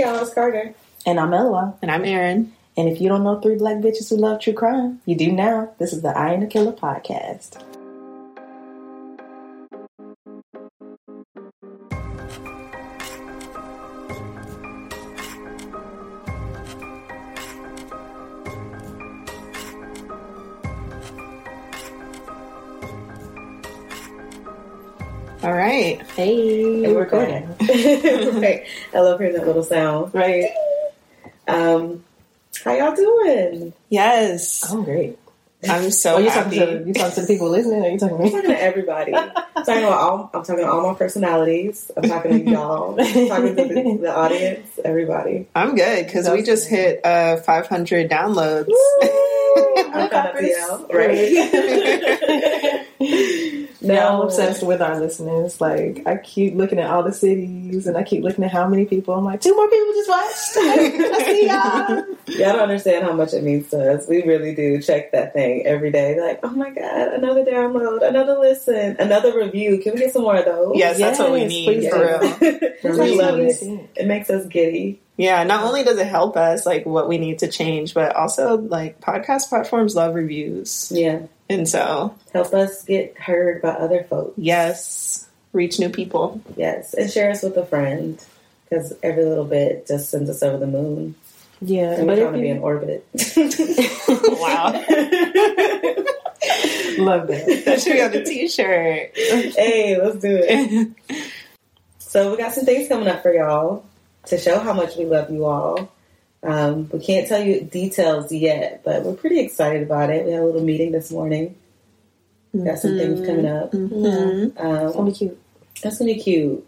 Hey, y'all, it's Carter. And I'm Ella. And I'm Erin. And if you don't know three black bitches who love true crime, you do now. This is the I Am the Killer podcast. Right. Hey, And we're recording. right. I love hearing that little sound. Right. Um, how y'all doing? Yes. I'm great. I'm so oh, you happy. talking to you talking to the people listening, or you talking to I'm talking to everybody. I'm talking about all. I'm talking to all my personalities. I'm talking to y'all. I'm talking to the, the audience. Everybody. I'm good because we just hit uh, 500 downloads. I'm kind right? Now I'm obsessed with our listeners. Like I keep looking at all the cities, and I keep looking at how many people. I'm like, two more people just watched. I see y'all. Y'all don't understand how much it means to us. We really do check that thing every day. Like, oh my god, another download, another listen, another review. Can we get some more of those? yes, that's what we need please for do. real. we love it. It makes us giddy. Yeah, not only does it help us like what we need to change, but also like podcast platforms love reviews. Yeah, And so, help us get heard by other folks. yes, reach new people. Yes, and share us with a friend because every little bit just sends us over the moon. Yeah, And we're trying to be in orbit. Wow. love that. that should be on the t-shirt. hey, let's do it. So we got some things coming up for y'all to show how much we love you all. Um, we can't tell you details yet, but we're pretty excited about it. We had a little meeting this morning. Got some things coming up. Mhm. It's gonna Um, be cute. that's gonna be cute.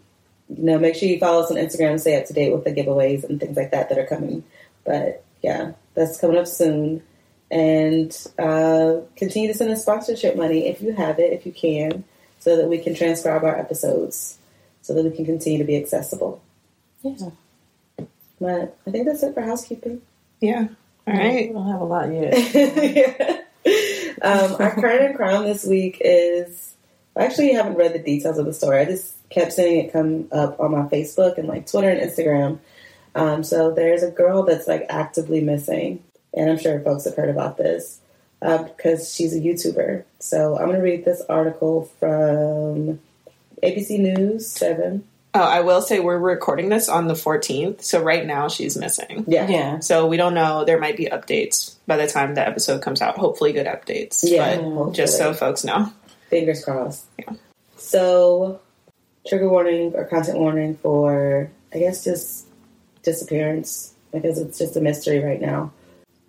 You know, make sure you follow us on Instagram and stay up to date with the giveaways and things like that that are coming. But yeah, that's coming up soon. And uh, continue to send us sponsorship money if you have it, if you can, so that we can transcribe our episodes, so that we can continue to be accessible. Yeah. But I think that's it for housekeeping. Yeah. All right. We don't have a lot yet. um, our current and crime this week is I actually haven't read the details of the story. I just kept seeing it come up on my Facebook and like Twitter and Instagram. Um, so there's a girl that's like actively missing, and I'm sure folks have heard about this uh, because she's a YouTuber. So I'm going to read this article from ABC News Seven. Oh, I will say we're recording this on the 14th, so right now she's missing. Yeah, Yeah. So we don't know. There might be updates by the time the episode comes out. Hopefully, good updates. Yeah, But just so folks know. fingers crossed. Yeah. So, trigger warning or content warning for, I guess, just disappearance because it's just a mystery right now.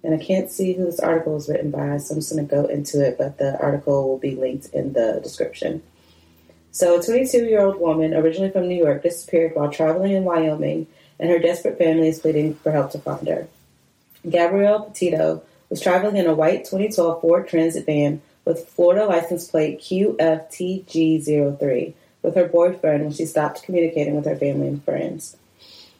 And I can't see who this article is written by, so I'm just going to go into it, but the article will be linked in the description. So, a 22 year old woman, originally from New York, disappeared while traveling in Wyoming, and her desperate family is pleading for help to find her. Gabrielle Petito was traveling in a white 2012 Ford Transit van with Florida license plate QFTG03 with her boyfriend when she stopped communicating with her family and friends.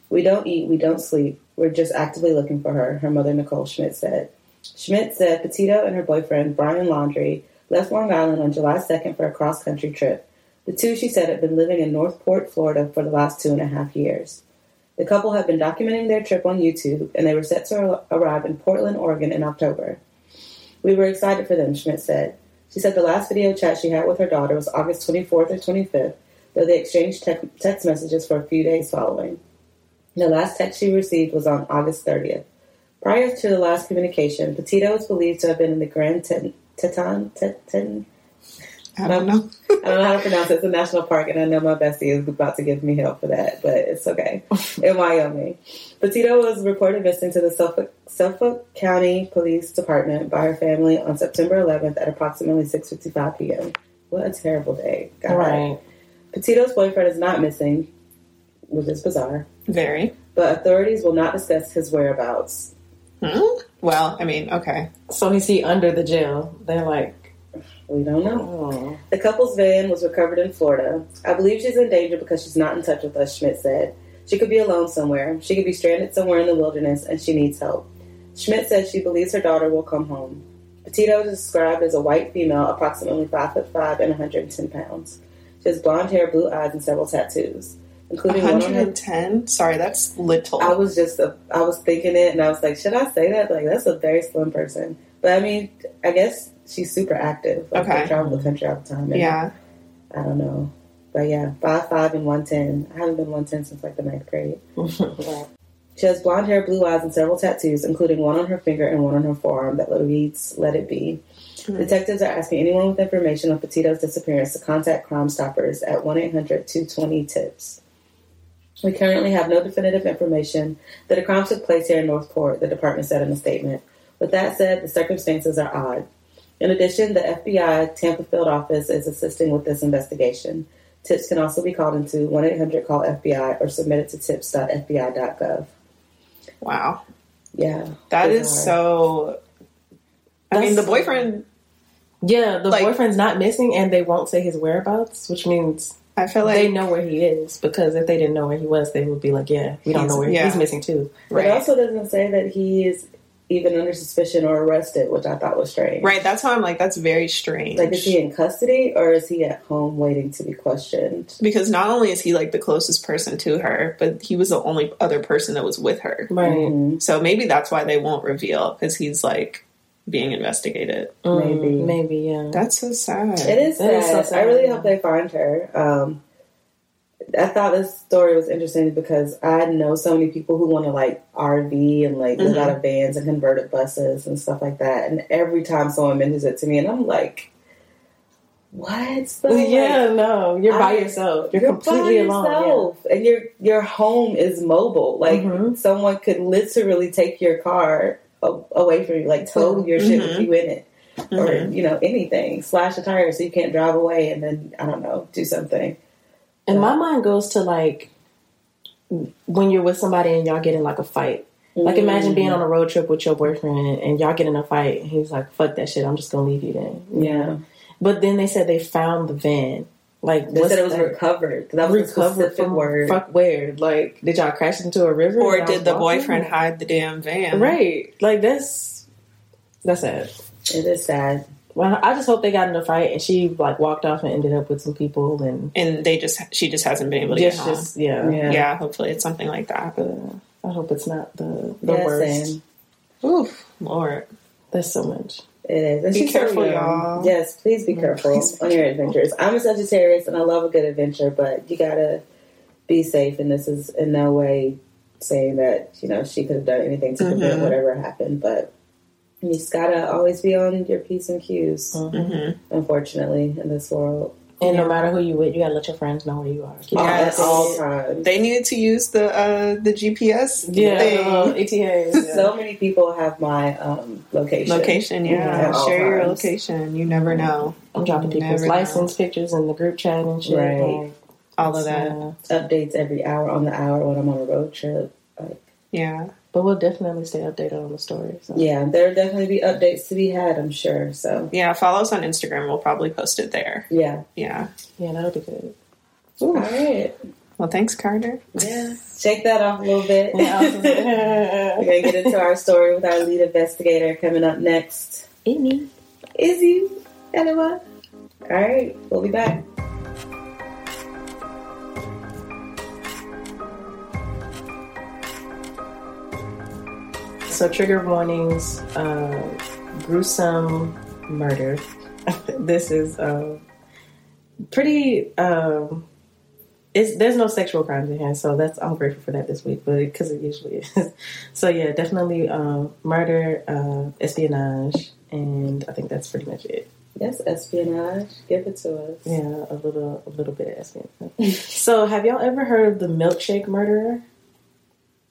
We don't eat, we don't sleep, we're just actively looking for her, her mother Nicole Schmidt said. Schmidt said Petito and her boyfriend, Brian Laundrie, left Long Island on July 2nd for a cross country trip. The two, she said, had been living in Northport, Florida for the last two and a half years. The couple had been documenting their trip on YouTube, and they were set to arrive in Portland, Oregon in October. We were excited for them, Schmidt said. She said the last video chat she had with her daughter was August 24th or 25th, though they exchanged te- text messages for a few days following. The last text she received was on August 30th. Prior to the last communication, Petito is believed to have been in the Grand Teton, Teton, Teton, I don't know. I don't know how to pronounce it. It's a national park, and I know my bestie is about to give me help for that, but it's okay. In Wyoming, Petito was reported missing to the Suffolk, Suffolk County Police Department by her family on September 11th at approximately 6:55 p.m. What a terrible day! God. Right. Petito's boyfriend is not missing, which is bizarre, Very. but authorities will not discuss his whereabouts. Hmm? Well, I mean, okay. So is he under the jail? They're like, We don't know. oh, The couple's van was recovered in Florida. I believe she's in danger because she's not in touch with us, Schmidt said. She could be alone somewhere. She could be stranded somewhere in the wilderness and she needs help. Schmidt says she believes her daughter will come home. Petito is described as a white female, approximately 5 foot 5 and 110 pounds. She has blonde hair, blue eyes, and several tattoos. including one her 110. Sorry, that's little. I was just, uh, I was thinking it, and I was like, should I say that? Like, that's a very slim person. But I mean, I guess she's super active. Like, Okay. They travel the country all the time. yeah. I don't know. But yeah, five five and one ten. I haven't been one ten since like the ninth grade. She has blonde hair, blue eyes, and several tattoos, including one on her finger and one on her forearm that reads "Let It Be." Hmm. Detectives are asking anyone with information on Petito's disappearance to contact Crime Stoppers at 1 800 220 TIPS. We currently have no definitive information that a crime took place here in Northport, the department said in a statement. With that said, the circumstances are odd. In addition, the FBI Tampa field office is assisting with this investigation. Tips can also be called into 1 800 call FBI or submitted to tips.fbi.gov. Wow. Yeah. That is Bizarre. so. I mean, the boyfriend. Yeah, the Like- boyfriend's not missing, and they won't say his whereabouts, which means I feel like they know where he is. Because if they didn't know where he was, they would be like, "Yeah, we don't know where yeah. he's missing too." But it also doesn't say that he is even under suspicion or arrested, which I thought was strange. right. That's why I'm like, that's very strange. Like, is he in custody or is he at home waiting to be questioned? because not only is he like the closest person to her, but he was the only other person that was with her. Right? Mhm. So maybe that's why they won't reveal because he's like being investigated. Mm, Maybe. maybe, yeah. That's so sad. It is sad. is so I really sad. hope they find her. Um, I thought this story was interesting because I know so many people who want to like RV and like live Mhm. out of vans and converted buses and stuff like that. And every time someone mentions it to me, and I'm like, "What? So, like, yeah, no, you're by I- yourself. You're, You're completely alone. yourself, and your your home is mobile. Like Mhm. someone could literally take your car a- away from you, like tow your shit with Mhm. you in it, or Mhm. you know anything. Slash a tire so you can't drive away, and then I don't know, do something. And my mind goes to like when you're with somebody and y'all get in like a fight. Like imagine being mm. on a road trip with your boyfriend and y'all get in a fight and he's like, "Fuck that shit, I'm just gonna leave you then." Yeah, But then they said they found the van. Like they said it was that? recovered. That was a recovered specific word. fuck where? Like did y'all crash into a river? Or did the walking? boyfriend hide the damn van? Right. Like that's that's sad. It is sad. Well, I just hope they got in a fight and she like walked off and ended up with some people and And they just she just hasn't been able to just get home. just yeah. Yeah, yeah. hopefully it's something like that. Uh, I hope it's not the the Yeah, worst. same. Oof, Lord. That's so much. It is. And Be she's so careful, y'all. Yes, please be careful Please on your adventures. I'm a Sagittarius and I love a good adventure, but you gotta be safe. And this is in no way saying that you know she could have done anything to prevent Mhm. whatever happened, but you just gotta always be on your p's and q's. hmm Unfortunately, in this world, And Yeah. no matter who you with, you gotta let your friends know where you are. Keep Yes. at all times. They needed to use the uh, the GPS yeah, thing. uh, ETAs. Yeah. So many people have my um, location. location. Yeah, At all share your times. location. You never know. I'm dropping You people's never know. license pictures in the group chat and shit. Right. Like, All of that. Updates every hour on the hour when I'm on a road trip. Like, Yeah. But we'll definitely stay updated on the story. So. yeah, there'll definitely be updates to be had. I'm sure. So Yeah. Follow us on Instagram. We'll probably post it there. yeah. Yeah. yeah, that'll be good. All right. Well, thanks, Carter. Yeah. Shake that off a little bit. Yeah, We're going to get into our story with our lead investigator coming up next. Amy. Izzy. Hello. All right. We'll be back. So trigger warnings, uh, gruesome murder. this is uh, pretty. Um, it's, there's no sexual crimes in here, so that's I'm grateful for that this week, but because it usually is. so yeah, definitely um, murder, uh, espionage, and I think that's pretty much it. Yes, espionage. Give it to us. Yeah, a little a little bit of espionage. so have y'all ever heard of the milkshake murderer?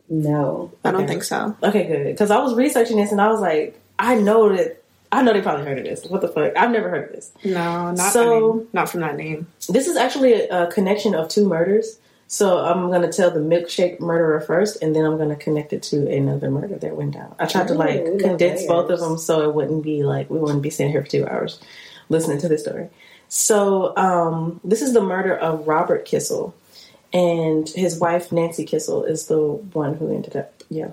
No. I don't Okay. think so. Okay, good. Because I was researching this and I was like, I know that I know they probably heard of this. What the fuck? I've never heard of this. No, not So- I not from that name. This is actually a, a connection of two murders. So I'm gonna tell the milkshake murderer first, and then I'm gonna connect it to another murder that went down. I tried to like we love condense both of them so it wouldn't be like we wouldn't be sitting here for two hours listening to this story. So um, this is the murder of Robert Kissel, and his wife Nancy Kissel is the one who ended up yeah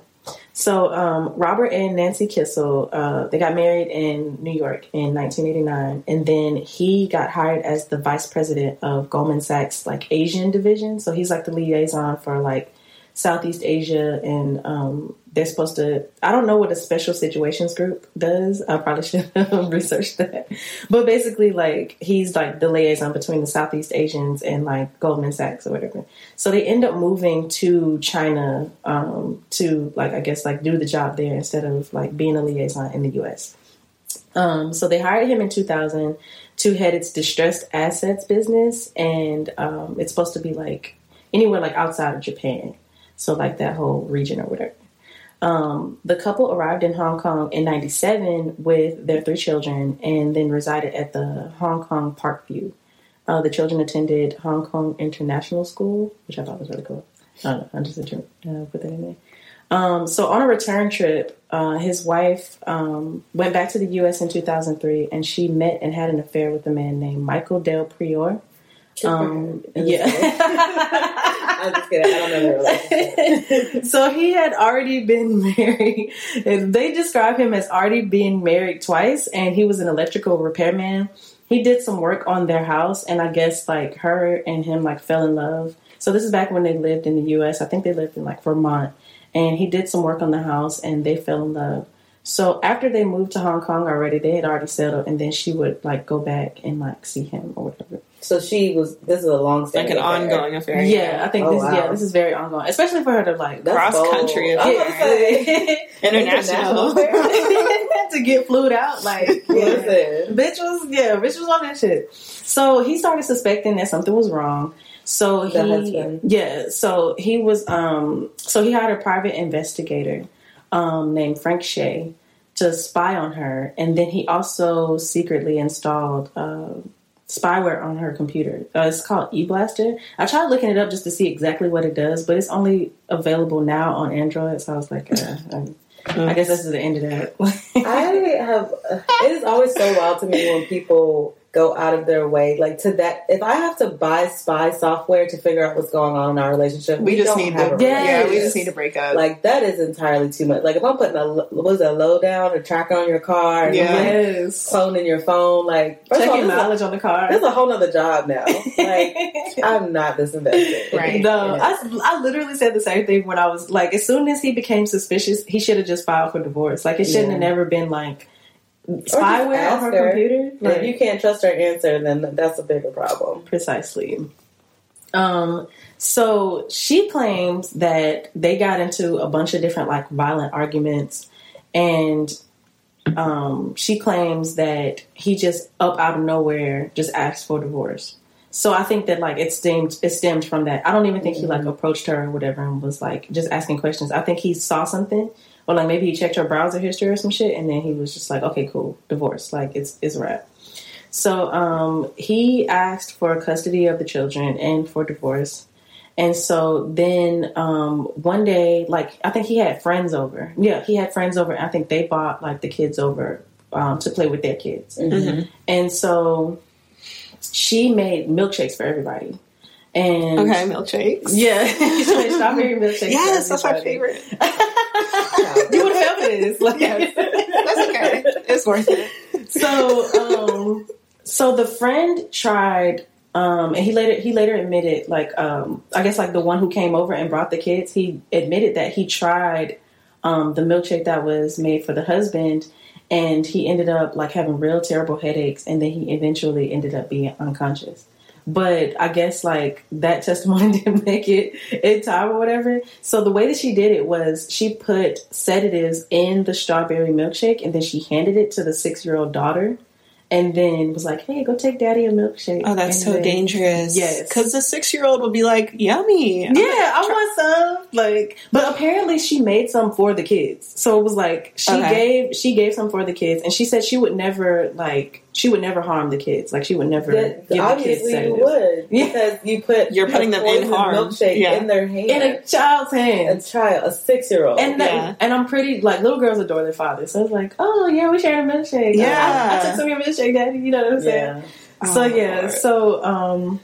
So um, Robert and Nancy Kissel, uh, they got married in New York in 1989, and then he got hired as the vice president of Goldman Sachs like Asian division. So he's like the liaison for like Southeast Asia, and um, they're supposed to. I don't know what a special situations group does. I probably should have researched that. But basically, like he's like the liaison between the Southeast Asians and like Goldman Sachs or whatever. So they end up moving to China um, to like I guess like do the job there instead of like being a liaison in the U.S. Um, so they hired him in 2000 to head its distressed assets business, and um, it's supposed to be like anywhere like outside of Japan. So like that whole region or whatever. Um, the couple arrived in Hong Kong in 97 with their three children and then resided at the Hong Kong Parkview. Uh, the children attended Hong Kong International School, which I thought was really cool. I don't know, I just uh, put that in there. Um, so on a return trip, uh, his wife um, went back to the U.S. in 2003, and she met and had an affair with a man named Michael Del Priore. Um, yeah. I'm just kidding. I don't know the relationship. so he had already been married. They describe him as already being married twice, and he was an electrical repairman. He did some work on their house, and I guess like her and him like fell in love. So this is back when they lived in the U.S. I think they lived in like Vermont, and he did some work on the house, and they fell in love. So after they moved to Hong Kong already, they had already settled, and then she would like go back and like see him or whatever. So she was. This is a long Like an ongoing affair. Yeah, I think Oh, this. wow. Yeah, this is very ongoing, especially for her to like That's Cross bold. country I was about to say, International. to get flued out. Like, yeah. Listen. bitch was yeah, bitch was on that shit. So he started suspecting that something was wrong. So The he, husband. yeah, so he was, um, so he hired a private investigator um, named Frank Shea to spy on her, and then he also secretly installed uh, spyware on her computer. Uh, it's called eBlaster. I tried looking it up just to see exactly what it does, but it's only available now on Android. So I was like, uh, um, I guess this is the end of that. I have. It is always so wild to me when people go out of their way, like to that. If I have to buy spy software to figure out what's going on in our relationship, We just don't need have to. a Yeah, we just need to break up. Like that is entirely too much. Like if I'm putting a what was it, a lowdown or tracker on your car, and Yeah. I'm like yes. cloning your phone, like first all, Checking this mileage on the car. This is a whole nother job now. Like I'm not this invested. Right. No, in it. I, I literally said the same thing when I was like, as soon as he became suspicious, he should have just filed for divorce. Like, it shouldn't Yeah. have never been like just spyware on her her. computer. Like, if you can't trust her answer, then that's a bigger problem. precisely. Um, so she claims that they got into a bunch of different like violent arguments, and um, she claims that he just up out of nowhere just asked for divorce. So I think that like it stemmed it stemmed from that. I don't even think he like approached her or whatever and was like just asking questions. I think he saw something or like maybe he checked her browser history or some shit and then he was just like, okay, cool, divorce, like it's it's a wrap. So um, he asked for custody of the children and for divorce. And so then um, one day, like I think he had friends over. Yeah, he had friends over. I think they bought like the kids over um, to play with their kids. And so she made milkshakes for everybody. And okay, milkshakes. yeah, strawberry milkshakes. Yes, that's my favorite. have this. Like, Yes. That's okay. It's worth it. so um so the friend tried um and he later he later admitted like um i guess like the one who came over and brought the kids he admitted that he tried um the milkshake that was made for the husband and he ended up like having real terrible headaches and then he eventually ended up being unconscious but I guess like that testimony didn't make it in time or whatever. So the way that she did it was she put sedatives in the strawberry milkshake and then she handed it to the six year old daughter and then was like, "Hey, go take daddy a milkshake." Oh, that's And so then- dangerous. Yes. Because the six year old will be like, yummy. Yeah, I want some. Like, but apparently she made some for the kids. So it was like she Okay. gave she gave some for the kids, and she said she would never like she would never harm the kids. Like she would never That, give the kids obviously, you would because you put You're putting them in harm. milkshake Yeah. in their hand. in a child's hand. a child, a six-year-old, And that, Yeah. and I'm pretty like little girls adore their father, so it's like, oh yeah, we shared a milkshake. Yeah. I, I took some of your milkshake, daddy. You know what I'm saying? yeah. So Oh, yeah, Lord. so um,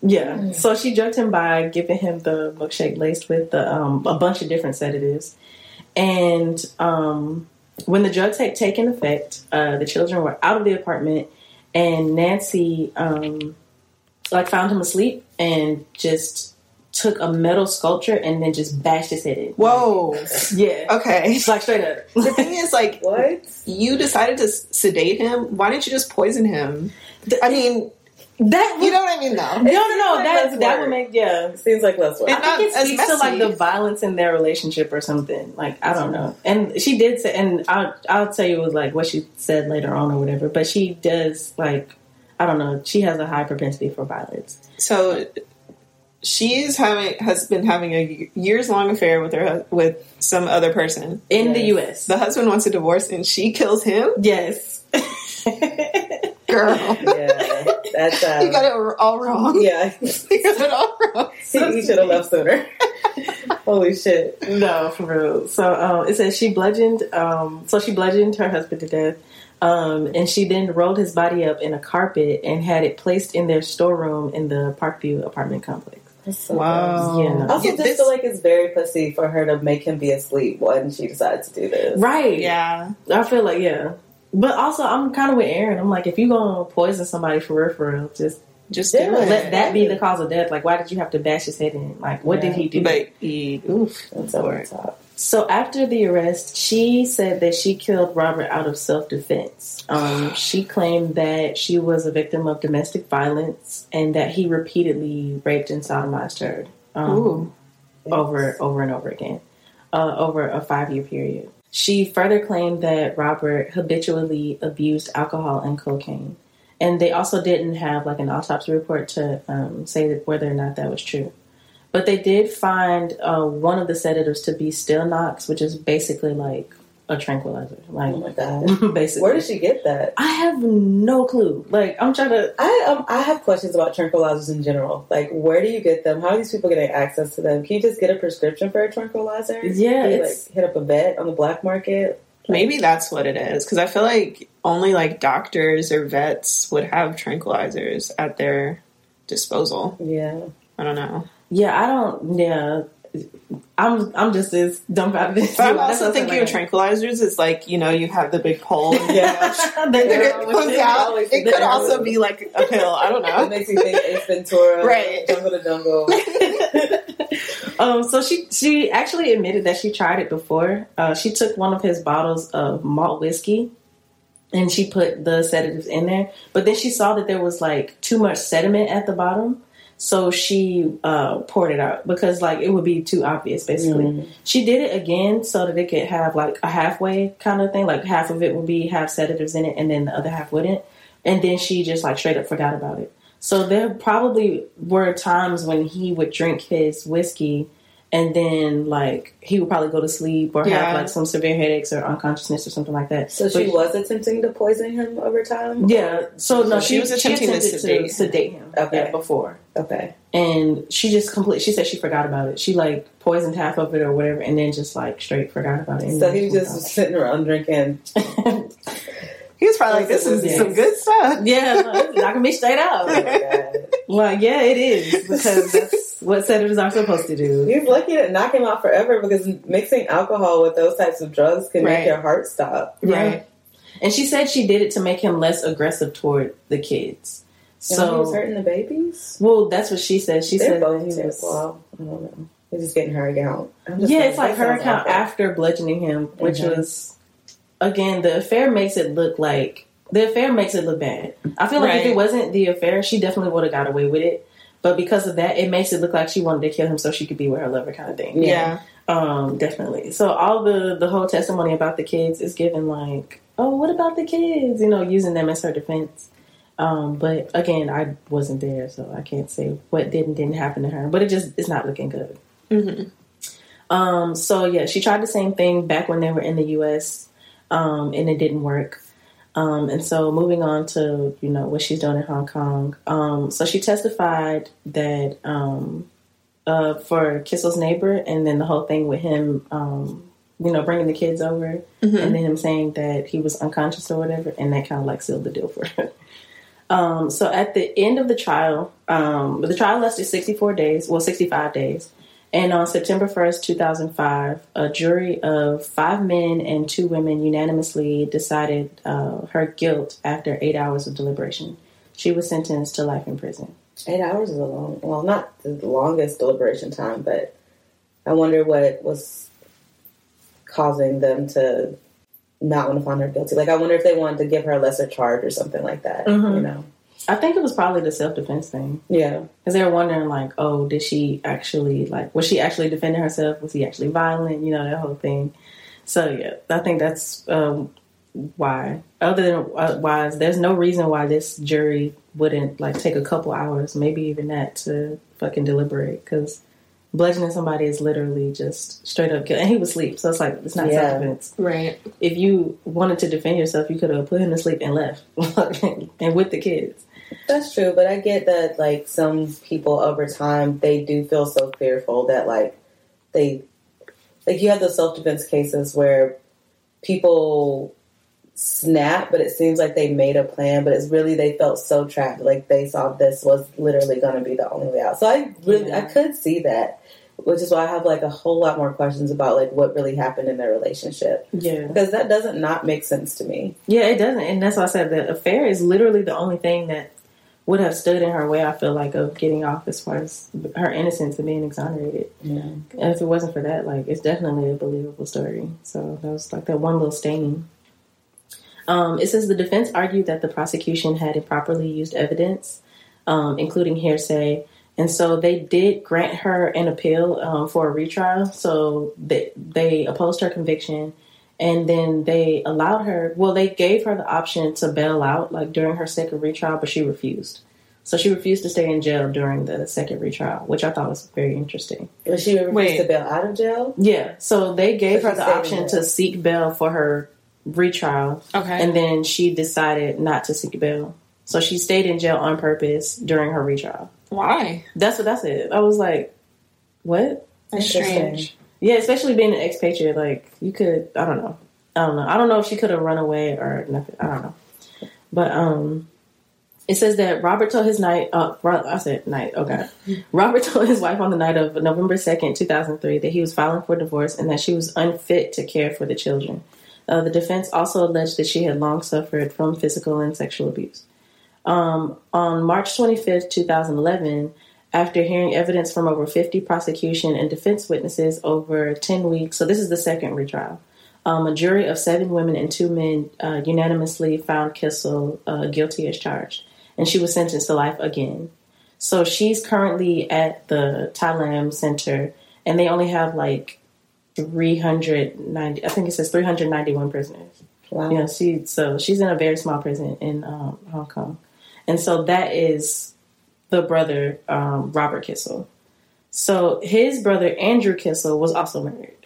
yeah, so she joked him by giving him the milkshake laced with the um a bunch of different sedatives, And um, when the drugs had taken effect, uh, the children were out of the apartment, and Nancy um, like found him asleep and just took a metal sculpture and then just bashed his head in. Whoa. Yeah, Okay. it's like straight up. The thing is, like, What? you decided to sedate him. Why didn't you just poison him? I mean, That you know what I mean, though. no, no, no. like That that would make yeah. Seems like less work. And I think it speaks to like the violence in their relationship or something. Like I don't know. And she did say, and I'll I'll tell you was like what she said later on or whatever. But she does like I don't know. She has a high propensity for violence. So she's having has been having a years long affair with her with some other person. in the U.S. The husband wants a divorce, and she kills him. yes. Girl, yeah, that's uh, you got it all wrong. Yeah, you got it all wrong. he, he should have left sooner. Holy shit! no, for real. So um, it says she bludgeoned. Um, so she bludgeoned her husband to death. Um, and she then rolled his body up in a carpet and had it placed in their storeroom in the Parkview apartment complex. So Wow. Yeah, no. gross. Also, Yeah, just this- feel like it's very pussy for her to make him be asleep when she decides to do this. Right. Yeah, I feel like yeah. But also I'm kind of with Erin. I'm like if you're gonna poison somebody for real for real, just just Yeah. let that be the cause of death. Like why did you have to bash his head in? Like what did he do? But he, oof, That's over top. So after the arrest, she said that she killed Robert out of self defense. Um, she claimed that she was a victim of domestic violence and that he repeatedly raped and sodomized her um, over over and over again uh, over a five year period. She further claimed that Robert habitually abused alcohol and cocaine, and they also didn't have like an autopsy report to um, say whether or not that was true. But they did find uh, one of the sedatives to be Stilnox, which is basically like a tranquilizer. Like Oh my god, basically, where did she get that? I have no clue. Like I'm trying to. I um, I have questions about tranquilizers in general. Like, where do you get them? How are these people getting access to them? Can you just get a prescription for a tranquilizer? Yeah, you, it's- like hit up a vet on the black market. maybe that's what it is. Because I feel like only like doctors or vets would have tranquilizers at their disposal. Yeah, I don't know. Yeah, I don't. Yeah, I'm. I'm just as dumbfounded. But I'm also what thinking of tranquilizers as like you know you have the big pole. yeah. And They- it comes out. It there. could also be like a pill. I don't know. it makes you think Ace Ventura, Right. Jungle to Jungle. um, so she she actually admitted that she tried it before. Uh, she took one of his bottles of malt whiskey, and she put the sedatives in there. But then she saw that there was like too much sediment at the bottom, so she uh, poured it out because like it would be too obvious. Basically, Mm. she did it again so that it could have like a halfway kind of thing. Like half of it would be half sedatives in it, and then the other half wouldn't. And then she just like straight up forgot about it. So there probably were times when he would drink his whiskey and then like he would probably go to sleep or Yeah. have like some severe headaches or unconsciousness or something like that. So she But- was attempting to poison him over time. Yeah. So no, So she, she was attempting to sedate him. sedate him Okay. yeah, before. Okay. And she just complete. She said she forgot about it. She like poisoned half of it or whatever, and then just like straight forgot about it. And So then he was just sitting around drinking. He was probably like, "This is Yes. some good stuff." yeah, no, it's knocking me straight out. Oh my. Like, yeah, it is because that's what senators are supposed to do. He's lucky to knock him out forever because mixing alcohol with those types of drugs can Right. make your heart stop. Right. And she said she did it to make him less aggressive toward the kids. So he was hurting the babies. well, that's what she said. She They're said both he was- Well, I don't know. He's just getting her account. I'm just yeah, like, it's like her account awful. after bludgeoning him, which Mhm. was again the affair makes it look like the affair makes it look bad. I feel like if it wasn't the affair, she definitely would have got away with it. But because of that, it makes it look like she wanted to kill him so she could be with her lover, kind of thing. Yeah. Um, definitely. So all the the whole testimony about the kids is given like, oh, what about the kids? You know, using them as her defense. Um, but again, I wasn't there, so I can't say what did and didn't happen to her. But it just it's not looking good. Mhm. Um, so yeah, she tried the same thing back when they were in the U.S. Um, and it didn't work. Um, and so moving on to you know what she's doing in Hong Kong. Um, so she testified that um, uh, for Kissel's neighbor, and then the whole thing with him, um, you know, bringing the kids over, and then him saying that he was unconscious or whatever, and that kind of like sealed the deal for her. Um, so at the end of the trial, um, the trial lasted 64 days, well, 65 days. And on September 1st, 2005, a jury of five men and two women unanimously decided uh, her guilt after eight hours of deliberation. She was sentenced to life in prison. Eight hours is a long, well, not the longest deliberation time, but I wonder what was causing them to not want to find her guilty. Like, I wonder if they wanted to give her a lesser charge or something like that. Mhm. You know? I think it was probably the self defense thing. Yeah. Because they were wondering, like, oh, did she actually, like, was she actually defending herself? Was he actually violent? You know, that whole thing. So, yeah, I think that's um, why. Other than uh, why, there's no reason why this jury wouldn't, like, take a couple hours, maybe even that, to fucking deliberate. Because bludgeoning somebody is literally just straight up kill. And he was asleep, so it's like, it's not Yeah. self defense. Right. If you wanted to defend yourself, you could have put him to sleep and left. and with the kids. That's true, but I get that like some people over time they do feel so fearful that like they like you have those self defense cases where people snap, but it seems like they made a plan, but it's really they felt so trapped, like they saw this was literally going to be the only way out. So I really I could see that, which is why I have like a whole lot more questions about like what really happened in their relationship Yeah. because that doesn't not make sense to me. Yeah, it doesn't, and that's why I said the affair is literally the only thing that would have stood in her way. I feel like of getting off as far as her innocence and being exonerated. Yeah. And if it wasn't for that, like it's definitely a believable story. So that was like that one little stain. Um, it says the defense argued that the prosecution had improperly used evidence, um, including hearsay, and so they did grant her an appeal um, for a retrial. So they they opposed her conviction, and then they allowed her. Well, they gave her the option to bail out, like during her second retrial, but she refused. So she refused to stay in jail during the second retrial, which I thought was very interesting. Was she refused Wait. to bail out of jail? Yeah, so they gave So her the option to seek bail for her retrial, Okay. and then she decided not to seek bail. So she stayed in jail on purpose during her retrial. Why? That's what I said. I was like, what? That's Interesting. strange. Yeah, especially being an expatriate, like you could. I don't know. I don't know. I don't know if she could have run away or nothing. I don't know. But um, it says that Robert told his night. Uh, I said night. Okay. Robert told his wife on the night of November second, two thousand three, that he was filing for divorce and that she was unfit to care for the children. Uh, the defense also alleged that she had long suffered from physical and sexual abuse. Um, on March 25th, 2011, after hearing evidence from over 50 prosecution and defense witnesses over 10 weeks, so this is the second retrial, um, a jury of seven women and two men uh, unanimously found Kissel uh, guilty as charged, and she was sentenced to life again. So she's currently at the Tai Lam Center, and they only have like 390, I think it says 391 prisoners. Wow. Yeah, she so she's in a very small prison in um, Hong Kong, and so that is the brother um, Robert Kissel. So his brother Andrew Kissel was also married.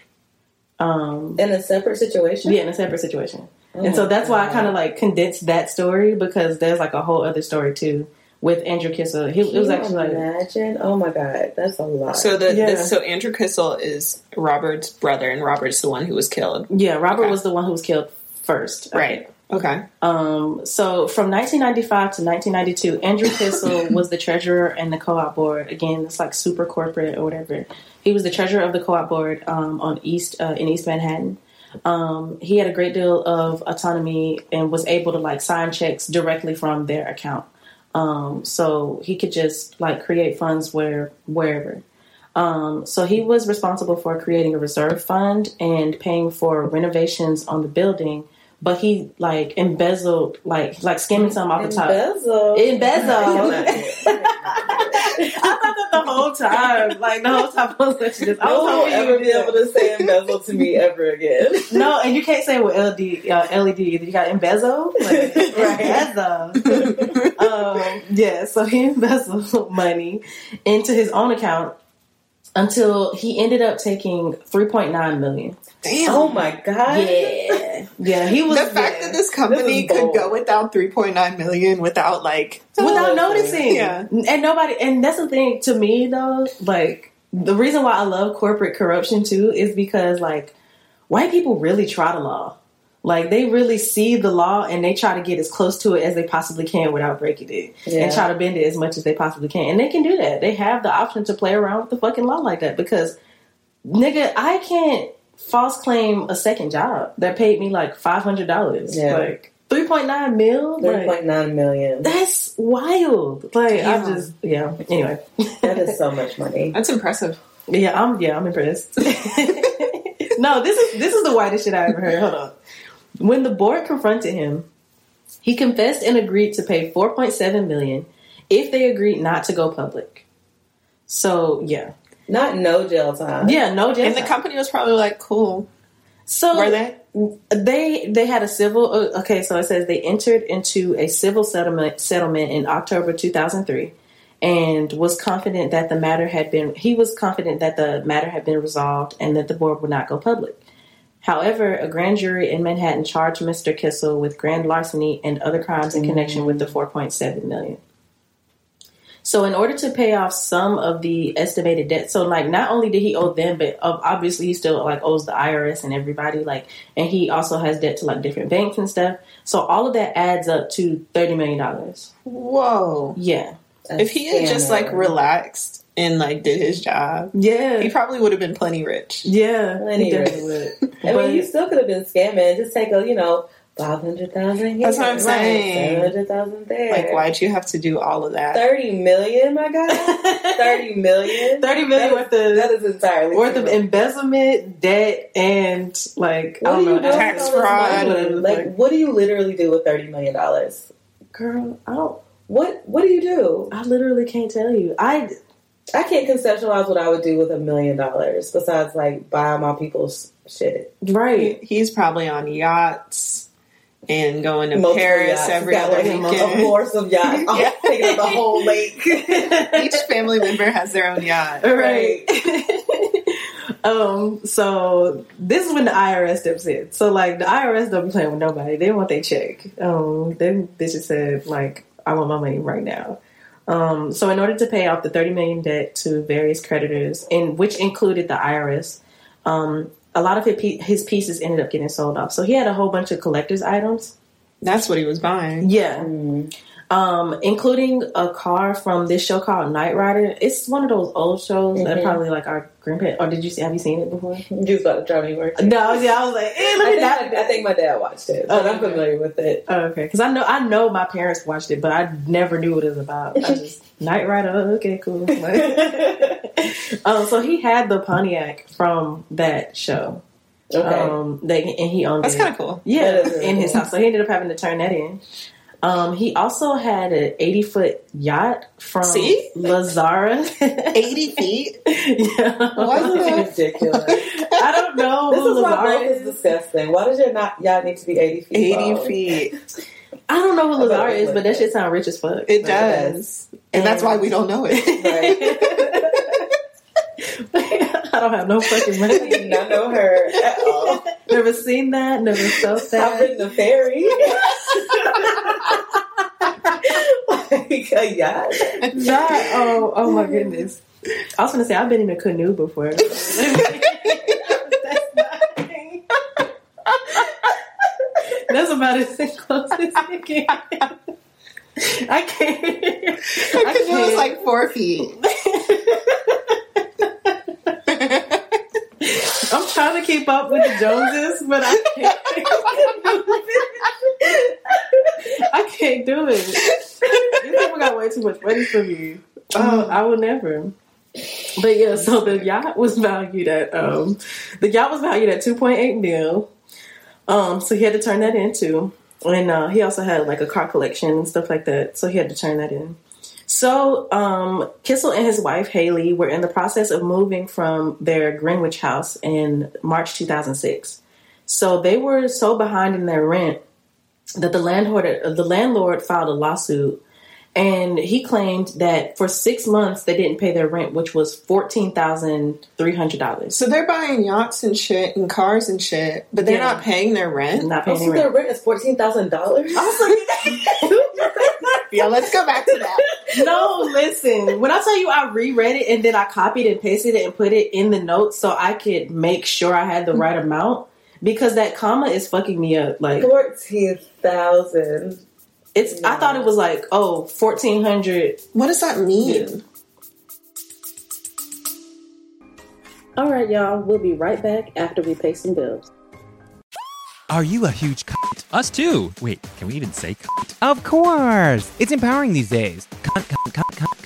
Um, In a separate situation? yeah, in a separate situation, Oh and so my that's why I kind of like condensed that story because there's like a whole other story too with Andrew Kissel. He, Can it was you actually like imagine? Oh my god, that's a lot. So the Yeah. this, so Andrew Kissel is Robert's brother, and Robert's the one who was killed. yeah, Robert Okay. was the one who was killed first, Right. think. Okay. Um, so from 1995 to 1992, Andrew Kissel was the treasurer and the co-op board. Again, it's like super corporate or whatever. He was the treasurer of the co-op board um, on East uh, in East Manhattan. Um, he had a great deal of autonomy and was able to like sign checks directly from their account. Um, so he could just like create funds where wherever. Um, so he was responsible for creating a reserve fund and paying for renovations on the building. But he like embezzled, like like skimming some off the top. Embezzle. Embezzle. I thought that the whole time, like the whole time I was watching this, I was No one will hoping you would be able to say embezzle to me ever again. No, and you can't say with LD, uh, LED either. You got embezzle, like, embezzle. um, yeah, so he embezzled money into his own account until he ended up taking three point nine million. Damn. Oh my god. Yeah, yeah, he was the fact yeah. that this company This could go without 3.9 million without like without Oh, noticing. yeah. And nobody and that's the thing to me though, like the reason why I love corporate corruption too is because like white people really try the law. Like they really see the law and they try to get as close to it as they possibly can without breaking it, Yeah. and try to bend it as much as they possibly can. And they can do that. They have the option to play around with the fucking law like that because, nigga, I can't false claim a second job that paid me like five hundred dollars. Yeah. Like three point nine mil. Three Like, point nine million. that's wild. Like Yeah. I just yeah. Anyway, That is so much money. That's impressive. yeah, I'm yeah, I'm impressed. no, this is this is the whitest shit I ever heard. Hold on. When the board confronted him, he confessed and agreed to pay 4.7 million if they agreed not to go public. So yeah, Not no jail time. yeah, no jail. And the company was probably like, cool. so Were they? they they had a civil uh, okay so it says they entered into a civil settlement settlement in october 2003 and was confident that the matter had been he was confident that the matter had been resolved and that the board would not go public however a grand jury in manhattan charged mr kissel with grand larceny and other crimes in connection with the 4.7 million so in order to pay off some of the estimated debt, so like not only did he owe them, but obviously he still like owes the IRS and everybody. Like, and he also has debt to like different banks and stuff. So all of that adds up to thirty million dollars. Whoa. Yeah, A If he had just like relaxed and like did his job, yeah, he probably would have been plenty rich. yeah. Plenty he definitely would. I But- mean, you still could have been scamming. Just take a, you know, five hundred thousand. That's what I'm saying. Seven hundred thousand there. Like, why'd you have to do all of that? Thirty million, my God. Thirty million. Thirty million That worth is- of That is entirely worth of embezzlement, debt, and like What I do don't you know do tax with all this fraud Like, like- what do you literally do with thirty million dollars? girl. I don't. What What do you do? I literally can't tell you. I I can't conceptualize what I would do with a million dollars besides like buy my people's shit. right. He's probably on yachts and going to Multiple Paris yachts. every Got other like a weekend. force of yachts. I'm Yeah. taking up the whole lake. Each family member has their own yacht. Right. um, so this is when the IRS steps in. So like the IRS don't be playing with nobody. They want their check. Um, then they just said like, I want my money right now. Um, so in order to pay off the 30 million debt to various creditors, in which included the IRS, um, a lot of his, pieces ended up getting sold off. So he had a whole bunch of collector's items. That's what he was buying. Yeah. Mm. Um, including a car from this show called Knight Rider. It's one of those old shows that Mhm. probably like our grandparents. Or did you see? Have you seen it before? You was about to try me work. No, yeah, I was like, eh, I let me think, not. my, I think my dad watched it, Oh, but I'm familiar with it. Oh, okay, because I know I know my parents watched it, but I never knew what it was about. I just Knight Rider. Oh, okay, cool. Like, um, so he had the Pontiac from that show. okay. Um, that and he owned That's it. kind of cool. Yeah, That is really in his house. So he ended up having to turn that in. Um, he also had an 80 foot yacht from See? Lazzara. 80 feet? yeah. Why is it That's ridiculous. I don't know this who is why Lazzara growth is is. disgusting. Why does your not yacht need to be 80 feet 80 long? feet. I don't know who I Lazzara is, but that shit sound rich as fuck. It Like, does. And that's why we don't know it. I don't have no fucking I money. did not know her at all. never seen that, never felt I've that. ridden a ferry. like uh, a yacht. Not, oh, oh my goodness. I was gonna say I've been in a canoe before. That's about as close as it can. I can't. I it was like four feet. I'm trying to keep up with the Joneses, but I can't. I can't do it. These people got way too much money for me. Oh, I would never. But yeah, so the yacht was valued at um the yacht was valued at two point eight mil. Um, so he had to turn that into, and uh, he also had like a car collection and stuff like that. So he had to turn that in. So um, Kissel and his wife Hayley were in the process of moving from their Greenwich house in March 2006. So they were so behind in their rent that the landlord the landlord filed a lawsuit and he claimed that for six months they didn't pay their rent, which was fourteen thousand three hundred dollars. So they're buying yachts and shit and cars and shit, but they're Yeah. not paying their rent. Not oh, paying Also, their their rent. rent is $14,000. Yeah, let's go back to that. no, listen. When I tell you I reread it and then I copied and pasted it and put it in the notes so I could make sure I had the right amount. Because that comma is fucking me up. Like Fourteen thousand. it's, I thought it was like oh oh fourteen hundred. What does that mean? All right, y'all. We'll be right back after we pay some bills. Are you a huge cunt? Us too. Wait, can we even say cunt? Of course! It's empowering these days. Cunt, cunt, cunt, cunt, cunt.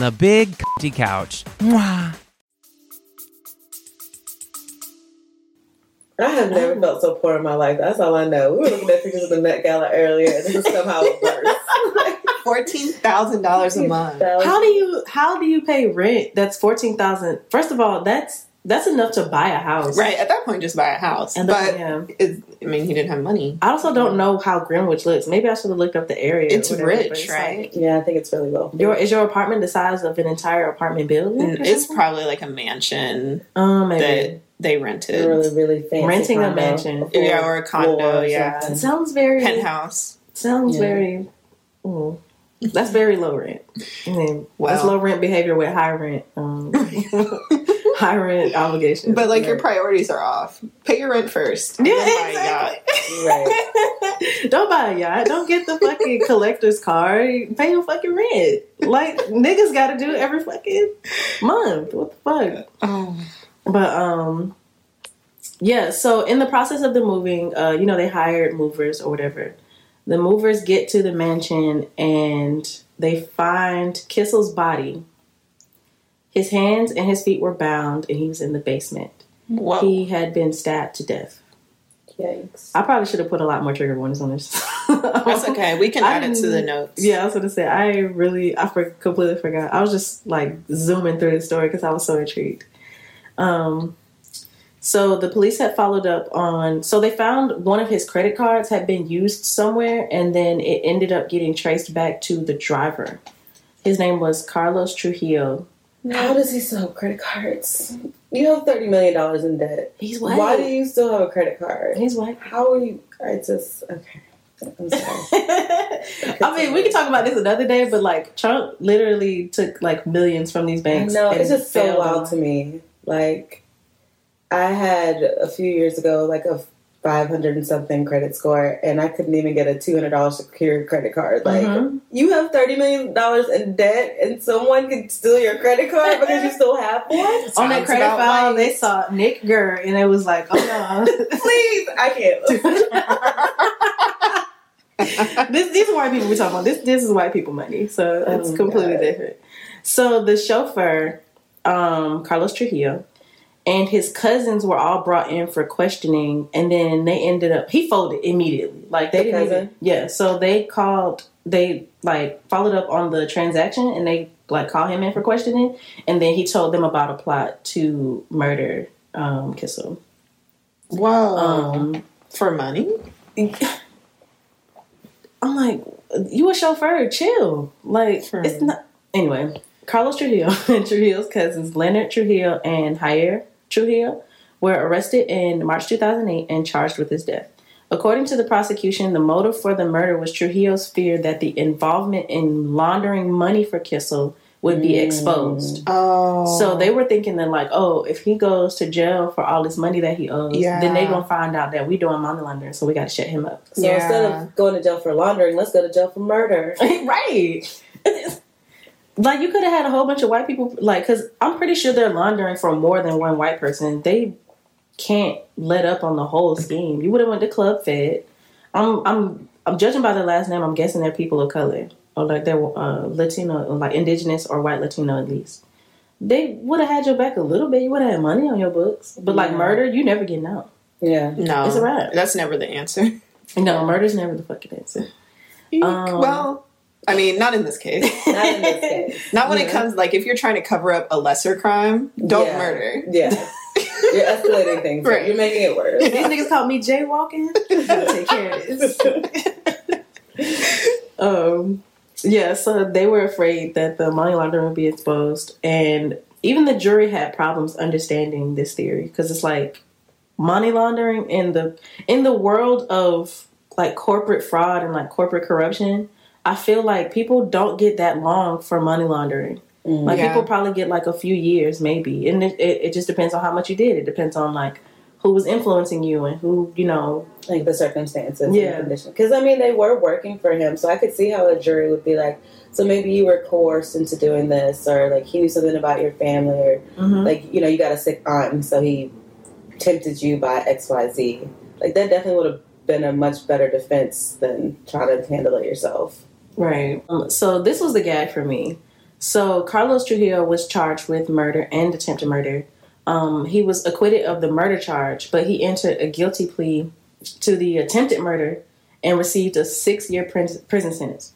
um, the Big Cunty Couch. Mwah. I have never felt so poor in my life. That's all I know. We were looking at pictures of the Met Gala earlier, and this is somehow worse. Fourteen thousand dollars a month. How do you how do you pay rent? That's fourteen thousand. First of all, that's that's enough to buy a house. Right at that point, just buy a house. And but then, yeah. it, I mean, he didn't have money. I also don't know how Greenwich looks. Maybe I should have looked up the area. It's whatever, rich, it's right? like- Yeah, I think it's really well. your is your apartment the size of an entire apartment building? Mm, It's something? probably like a mansion um maybe. that they rented. really, really fancy. Renting a condo. mansion. Yeah, or a condo, or yeah. It something. sounds very Penthouse. sounds Yeah. very. mm, that's very low rent. I mean, that's low rent behavior with high rent. Um, high rent obligations. But like your priorities are off. Pay your rent first. Yeah, then buy a yacht. exactly. Right. Don't buy a yacht. Don't get the fucking collector's card. Pay your fucking rent. Like niggas got to do it every fucking month. What the fuck? Oh. But um, yeah. So in the process of the moving, uh, you know, they hired movers or whatever. The movers get to the mansion and they find Kissel's body. His hands and his feet were bound, and he was in the basement. Whoa. He had been stabbed to death. Yikes. I probably should have put a lot more trigger warnings on this. That's okay. We can add it to the notes. Yeah, I was gonna say I really I for, completely forgot. I was just like zooming through the story because I was so intrigued. Um, so the police had followed up on. So they found one of his credit cards had been used somewhere, and then it ended up getting traced back to the driver. His name was Carlos Trujillo. How does he still have credit cards? You have thirty million dollars in debt. He's white. Why do you still have a credit card? He's white. How are you? I just okay. I'm sorry. I mean, we can talk about this another day, but like Trump literally took like millions from these banks. No, it's just so wild to me. Like, I had a few years ago like a five hundred and something credit score, and I couldn't even get a two hundred dollars secured credit card. Like, Mhm. you have thirty million dollars in debt, and someone can steal your credit card because you still have one. on that credit file, right. they saw Nick Gurr, and it was like, oh no. Please, I can't. this, these are white people we're talking about. This this is white people money, so it's Oh, completely God. different. So the chauffeur, um, Carlos Trujillo, and his cousins were all brought in for questioning, and then they ended up he folded immediately. Like they The didn't even yeah. So they called they like followed up on the transaction, and they like called him in for questioning, and then he told them about a plot to murder um, Kissel. Whoa. Um, For money? I'm like, you a chauffeur? Chill. Like, Sure. it's not. Anyway, Carlos Trujillo and Trujillo's cousins, Leonard Trujillo and Jair Trujillo, were arrested in March 2008 and charged with his death. According to the prosecution, the motive for the murder was Trujillo's fear that the involvement in laundering money for Kissel would be mm. exposed. Oh. So they were thinking that, like, oh, if he goes to jail for all this money that he owes, then they Yeah. gonna find out that we doing money laundering, so we got to shut him up. So Yeah. instead of going to jail for laundering, let's go to jail for murder. right. Like you could have had a whole bunch of white people, like, because I'm pretty sure they're laundering for more than one white person. They can't let up on the whole scheme. You would have went to Club Fed. I'm, I'm, I'm judging by their last name. I'm guessing they're people of color or like they're uh, Latino, like indigenous or white Latino at least. They would have had your back a little bit. You would have had money on your books, but like murder, you never getting out. Yeah. no. It's a wrap. That's never the answer. No, murder's never the fucking answer. Um, well, I mean, not in this case. Not in this case. Not when it comes like if you're trying to cover up a lesser crime, don't Yeah. murder. Yeah. You're escalating things. Right. You're making it worse. These niggas called me jaywalking. Take care of this. um, yeah, so they were afraid that the money laundering would be exposed, and even the jury had problems understanding this theory because it's like money laundering in the in the world of like corporate fraud and like corporate corruption. I feel like people don't get that long for money laundering. Like Yeah. people probably get like a few years, maybe, and it, it, it just depends on how much you did. It depends on like who was influencing you and who you know. like the circumstances Yeah. and conditions. Because I mean, they were working for him, so I could see how a jury would be like, so maybe you were coerced into doing this, or like he knew something about your family, or Mhm. like you know you got a sick aunt, and so he tempted you by X Y Z. Like that definitely would have been a much better defense than trying to handle it yourself. Right. Um, so this was the gag for me. So Carlos Trujillo was charged with murder and attempted murder. Um, he was acquitted of the murder charge, but he entered a guilty plea to the attempted murder and received a six-year prison sentence,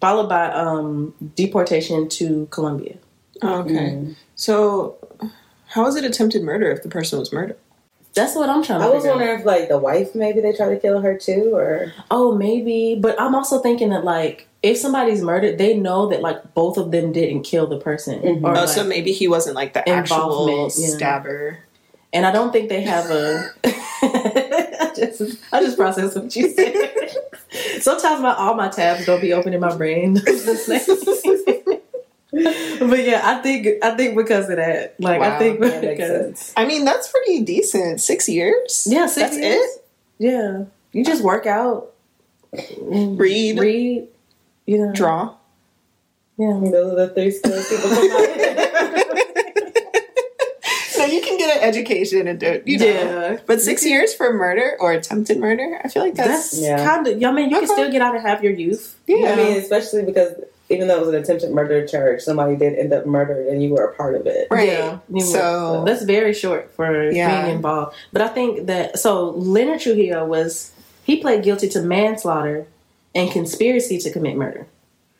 followed by um, deportation to Colombia. Okay. So, how is it attempted murder if the person was murdered? That's what I'm trying to. I was figure out. wondering if like the wife maybe they tried to kill her too, or Oh, maybe. But I'm also thinking that like if somebody's murdered, they know that like both of them didn't kill the person. Mhm. Or, Oh, like- so maybe he wasn't like the actual Involvement, yeah. stabber. and I don't think they have a. I just I just processed what you said. Sometimes my all my tabs don't be open in my brain. but yeah, I think I think because of that, like I think that because sense. I mean, that's pretty decent. Six years. yeah, six That's years. it? Yeah, you just work out, mm, Read, read, you know, draw. Yeah, Those are the three skills people come out. So you can get an education and do, it, you know. yeah. But six years for murder or attempted murder, I feel like that's, That's Yeah. kind of. I mean, you can still get out and have your youth. yeah. I mean, especially because even though it was an attempted murder charge, somebody did end up murdered, and you were a part of it. right. Yeah, you would. So that's very short for Yeah. being involved. But I think that so Leonard Trujillo was he pled guilty to manslaughter and conspiracy to commit murder.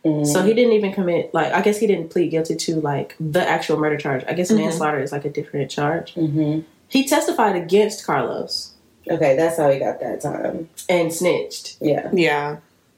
Mhm. So he didn't even commit like I guess he didn't plead guilty to like the actual murder charge. I guess manslaughter is like a different charge. Mhm. He testified against Carlos Okay, that's how he got that time. and snitched. Yeah. yeah.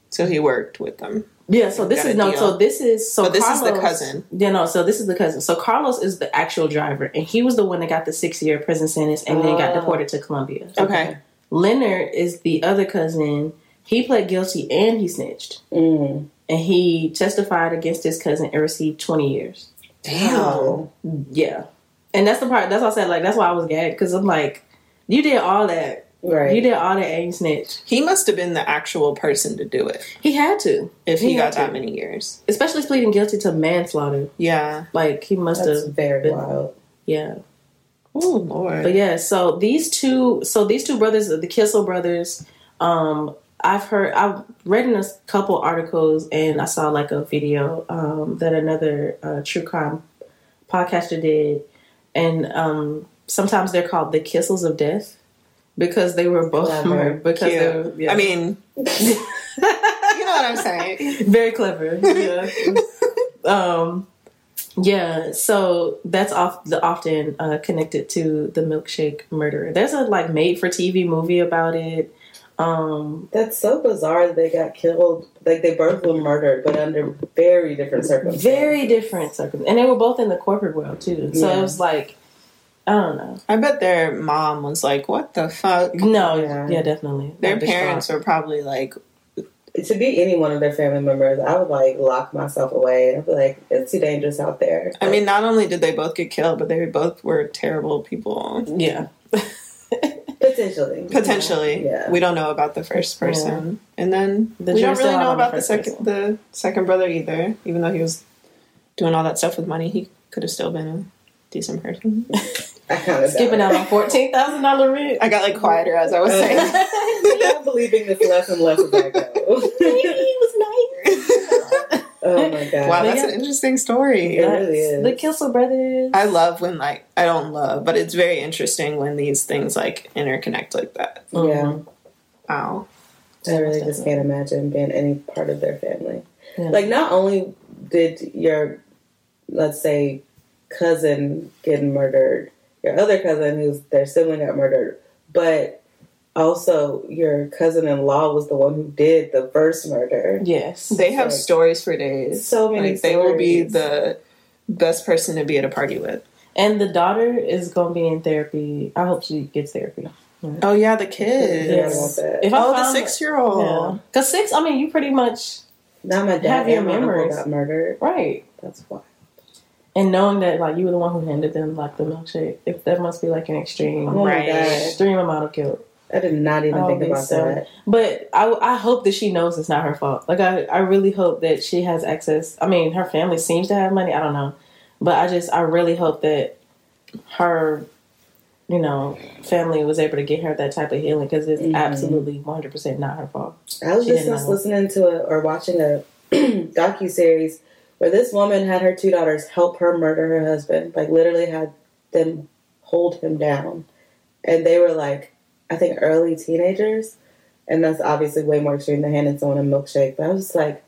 So he worked with them. Yeah, so this is no, deal. so this is so But this is the cousin. Yeah, no, so this is the cousin. So Carlos is the actual driver, and he was the one that got the six year prison sentence and then got Oh. deported to Colombia. Okay. Leonard is the other cousin. He pled guilty and he snitched, Mm. and he testified against his cousin and received twenty years. Damn. Yeah, and that's the part. That's why I said like that's why I was gagged because I'm like, you did all that, Right. you did all that and you snitched. He must have been the actual person to do it He had to if he, He got had that to. many years. especially pleading guilty to manslaughter. Yeah. Like he must That's have, very been- wild. yeah. Oh Lord. But yeah, so these two, so these two brothers, the Kissel brothers, um, I've heard, I've read in a couple articles, and I saw like a video um, that another uh, true crime podcaster did, and um, sometimes they're called the Kissels of Death because they were both Clever. murdered. Because Cute. they were, yeah. I mean, you know what I'm saying. very clever. Yeah. um, yeah. So that's off the often uh, connected to the milkshake murder. There's a like made for TV movie about it. Um, That's so bizarre that they got killed. Like they both were murdered, but under very different circumstances. very different circumstances, and they were both in the corporate world too. So Yeah. it was like, I don't know. I bet their mom was like, "What the fuck?" No, Yeah. yeah, definitely. Their Like, distraught. parents were probably like, To be any one of their family members, I would like lock myself away. I'd be like, it's too dangerous out there. I mean, not only did they both get killed, but they both were terrible people. Yeah. potentially. Potentially, Yeah. we don't know about the first person, and then The we don't really know on the about the second person. the second brother either. Even though he was doing all that stuff with money, he could have still been a decent person. I kind of Skipping out on fourteen thousand dollar rent. I got like quieter as I was saying. I'm believing this less and less as I go. oh my god! wow, that's yeah. an interesting story. It really is. The Kissel brothers. I love when like I don't love, but it's very interesting when these things like interconnect like that. Yeah, Wow. I really just can't imagine being any part of their family. Yeah. Like, not only did your, let's say, cousin get murdered, your other cousin who's their sibling got murdered, but also your cousin-in-law was the one who did the first murder. Yes. They have Like, stories for days. so many Like, they will be the best person to be at a party with. And the daughter is going to be in therapy. I hope she gets therapy. Oh yeah, the kids. Yeah. If I Oh, the six year old. Yeah. Cause six, I mean, you pretty much Not my dad Have your and memories. got murdered. right. That's why. And knowing that like you were the one who handed them like the milkshake, if that must be like an extreme, Oh my Right. God. extreme amount of guilt. I did not even think be about so- that. But I, I hope that she knows it's not her fault. Like I, I really hope that she has access. I mean, her family seems to have money. I don't know, but I just, I really hope that her, you know, family was able to get her that type of healing because it's Mhm. absolutely one hundred percent not her fault. I was She just listening to a or watching a docu series where this woman had her two daughters help her murder her husband. Like literally had them hold him down, and they were like, I think early teenagers, and that's obviously way more extreme than handing someone a milkshake. But I was just like,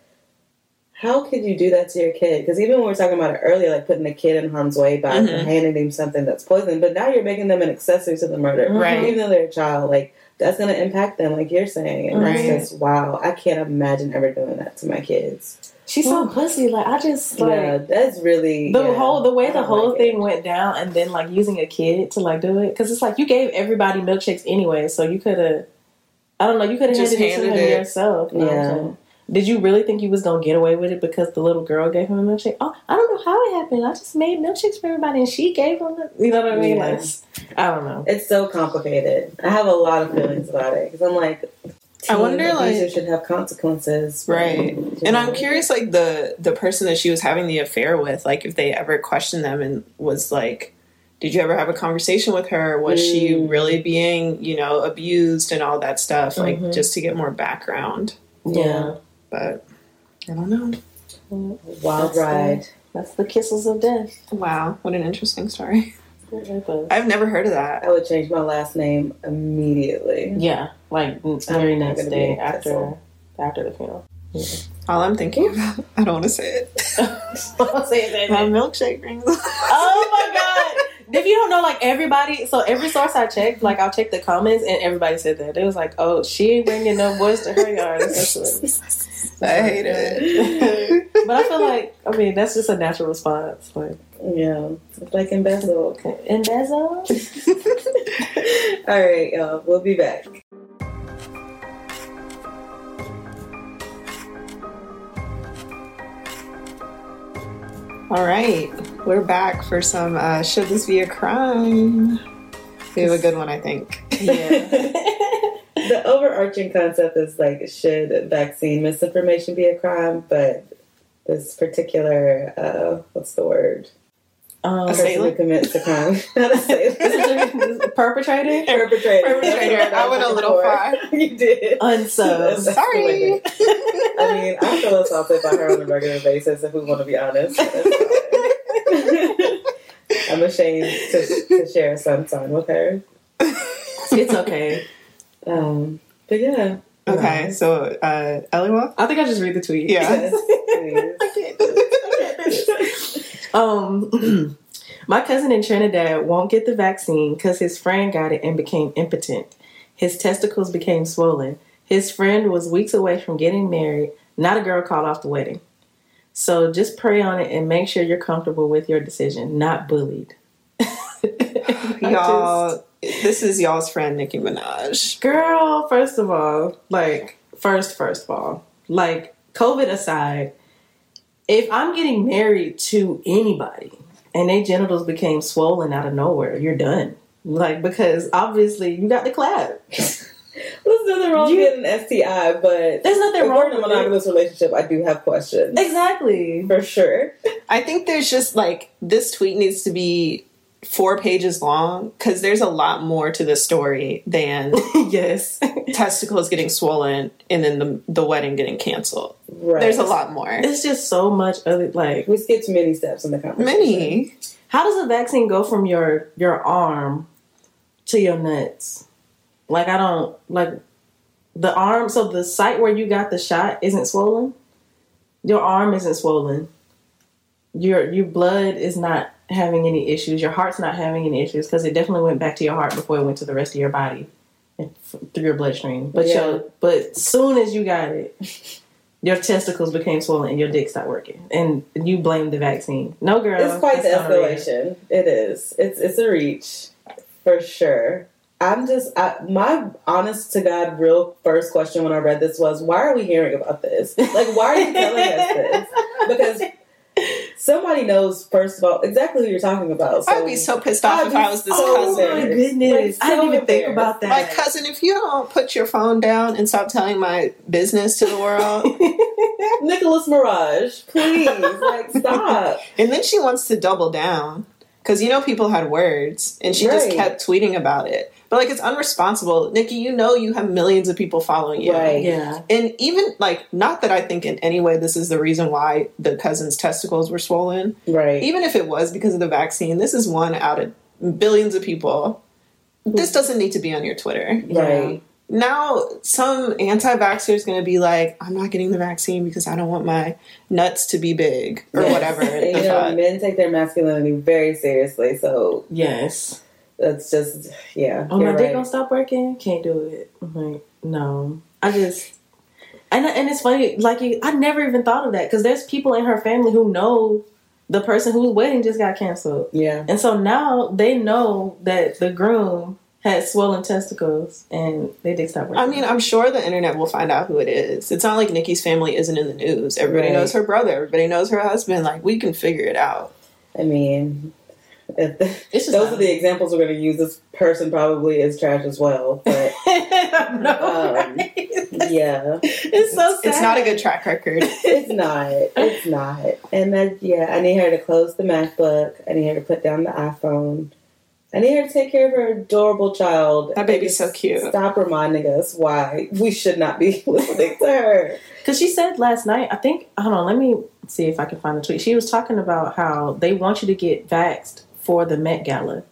how could you do that to your kid? Because even when we were talking about it earlier, like putting a kid in harm's way by Mhm. handing him something that's poison, but now you're making them an accessory to the murder, Right. Even though they're a child, like that's going to impact them, like you're saying. And Right. it's just wow. I can't imagine ever doing that to my kids. She's so pussy. Like I just like. yeah, that's really the yeah, whole the way the oh whole like thing it. went down and then like using a kid to like do it because it's like you gave everybody milkshakes anyway so you could have i don't know you could have Just handed, it to handed it. yourself you know what Yeah. Saying? did you really think you was gonna get away with it because the little girl gave him a milkshake oh i don't know how it happened i just made milkshakes for everybody and she gave them the, you know what i mean Yeah. like i don't know It's so complicated. I have a lot of feelings about it because I'm like, I teen wonder, like- abusers should have consequences, Right. You And know? I'm curious, like the the person that she was having the affair with, like if they ever questioned them and was like, "Did you ever have a conversation with her? Was she Mm. really being, you know, abused and all that stuff?" Like Mhm. just to get more background. yeah But I don't know. Wild That's ride. that's the kisses of death Wow, what an interesting story. I've never heard of that. I would change my last name immediately. yeah like the very next day after Kissel. after the funeral All I'm thinking about, I don't want to say it. Don't say it, My milkshake rings. Oh my god! If you don't know, like everybody, so every source I checked, like I'll check the comments, and everybody said that it was like, "Oh, she ain't bringing no boys to her yard." I hate it. but I feel like, I mean, that's just a natural response. Like, Yeah, it's like embezzle. Okay. embezzle. All right, y'all. We'll be back. All right, we're back for some. Uh, Should this be a crime? We have a good one, I think. Yeah. The overarching concept is like, should vaccine misinformation be a crime? But this particular, uh, what's the word? um, Person who Assailant? commits a crime. Not assailant. perpetrator Perpetrator. Perpetrator. I went a little far. you did. unsub. That's Sorry. I mean, I feel assaulted by her on a regular basis. If we want to be honest, That's fine. I'm ashamed to, to share a sunshine with her. It's okay. Um, but yeah, Okay, so uh, Elewa? I think I just read the tweet. Yeah. Yes. Um, my cousin in Trinidad won't get the vaccine because his friend got it and became impotent. His testicles became swollen. His friend was weeks away from getting married. Not a girl called off the wedding. So just pray on it and make sure you're comfortable with your decision, not bullied. Y'all, this is y'all's friend Nicki Minaj. girl, first of all, like, first, first of all, like, COVID aside, if I'm getting married to anybody and their genitals became swollen out of nowhere, you're done. Like, because obviously you got the clap. There's nothing wrong You- with getting an STI, but There's nothing if wrong we're in a with it. monogamous relationship, I do have questions. Exactly. For sure. I think there's just like this tweet needs to be four pages long because there's a lot more to the story than yes. testicles getting swollen and then the, the wedding getting canceled. Right. There's a lot more. It's just so much other like We skipped many steps in the conversation. Many. how does a vaccine go from your your arm to your nuts? Like I don't like the arm so the site where you got the shot isn't swollen. Your arm isn't swollen. Your your blood is not having any issues. Your heart's not having any issues because it definitely went back to your heart before it went to the rest of your body and f- through your bloodstream. But Yeah. your, but soon as you got it, your testicles became swollen and your dick stopped working, and you blame the vaccine. No, girl, It's quite the that's not real. escalation. It is. It's it's a reach for sure. I'm just I, my honest to God real first question when I read this was why are we hearing about this? Like why are you telling us this? Because somebody knows first of all exactly who you're talking about. So I'd be so pissed off I'd if be I was this so cousin. Oh my Like, goodness, I didn't even think about that. My cousin, if you don't put your phone down and stop telling my business to the world, Nicholas Mirage, please, like stop. and then she wants to double down because you know people had words, and she just kept tweeting about it. But like, it's unresponsible, Nicki. You know you have millions of people following you, Right. yeah, And even like, not that I think in any way this is the reason why the cousin's testicles were swollen. Right. Even if it was because of the vaccine, this is one out of billions of people. This doesn't need to be on your Twitter. right. now some anti-vaxxer is going to be like i'm not getting the vaccine because i don't want my nuts to be big or Yes. whatever you know, men take their masculinity very seriously, so yes. That's just yeah. Oh, you're my dick right. gonna stop working? Can't do it. I'm like, no. I just, and and it's funny. Like, you, I never even thought of that because there's people in her family who know the person whose wedding just got canceled, Yeah. and so now they know that the groom had swollen testicles and they did stop working. i mean i'm sure the internet will find out who it is it's not like nicki's family isn't in the news everybody Right. knows her brother everybody knows her husband like we can figure it out I mean, if the, those not- are the examples we're going to use. This person probably is trash as well, but no, um, right? yeah, it's so sad. it's not a good track record it's not. It's not. And that yeah, I need her to close the MacBook. I need her to put down the iPhone. I need her to take care of her adorable child. That baby's so cute. Stop reminding us why we should not be listening to her. Because she said last night, I think, hold on, let me see if I can find the tweet. She was talking about how they want you to get vaxxed for the Met Gala.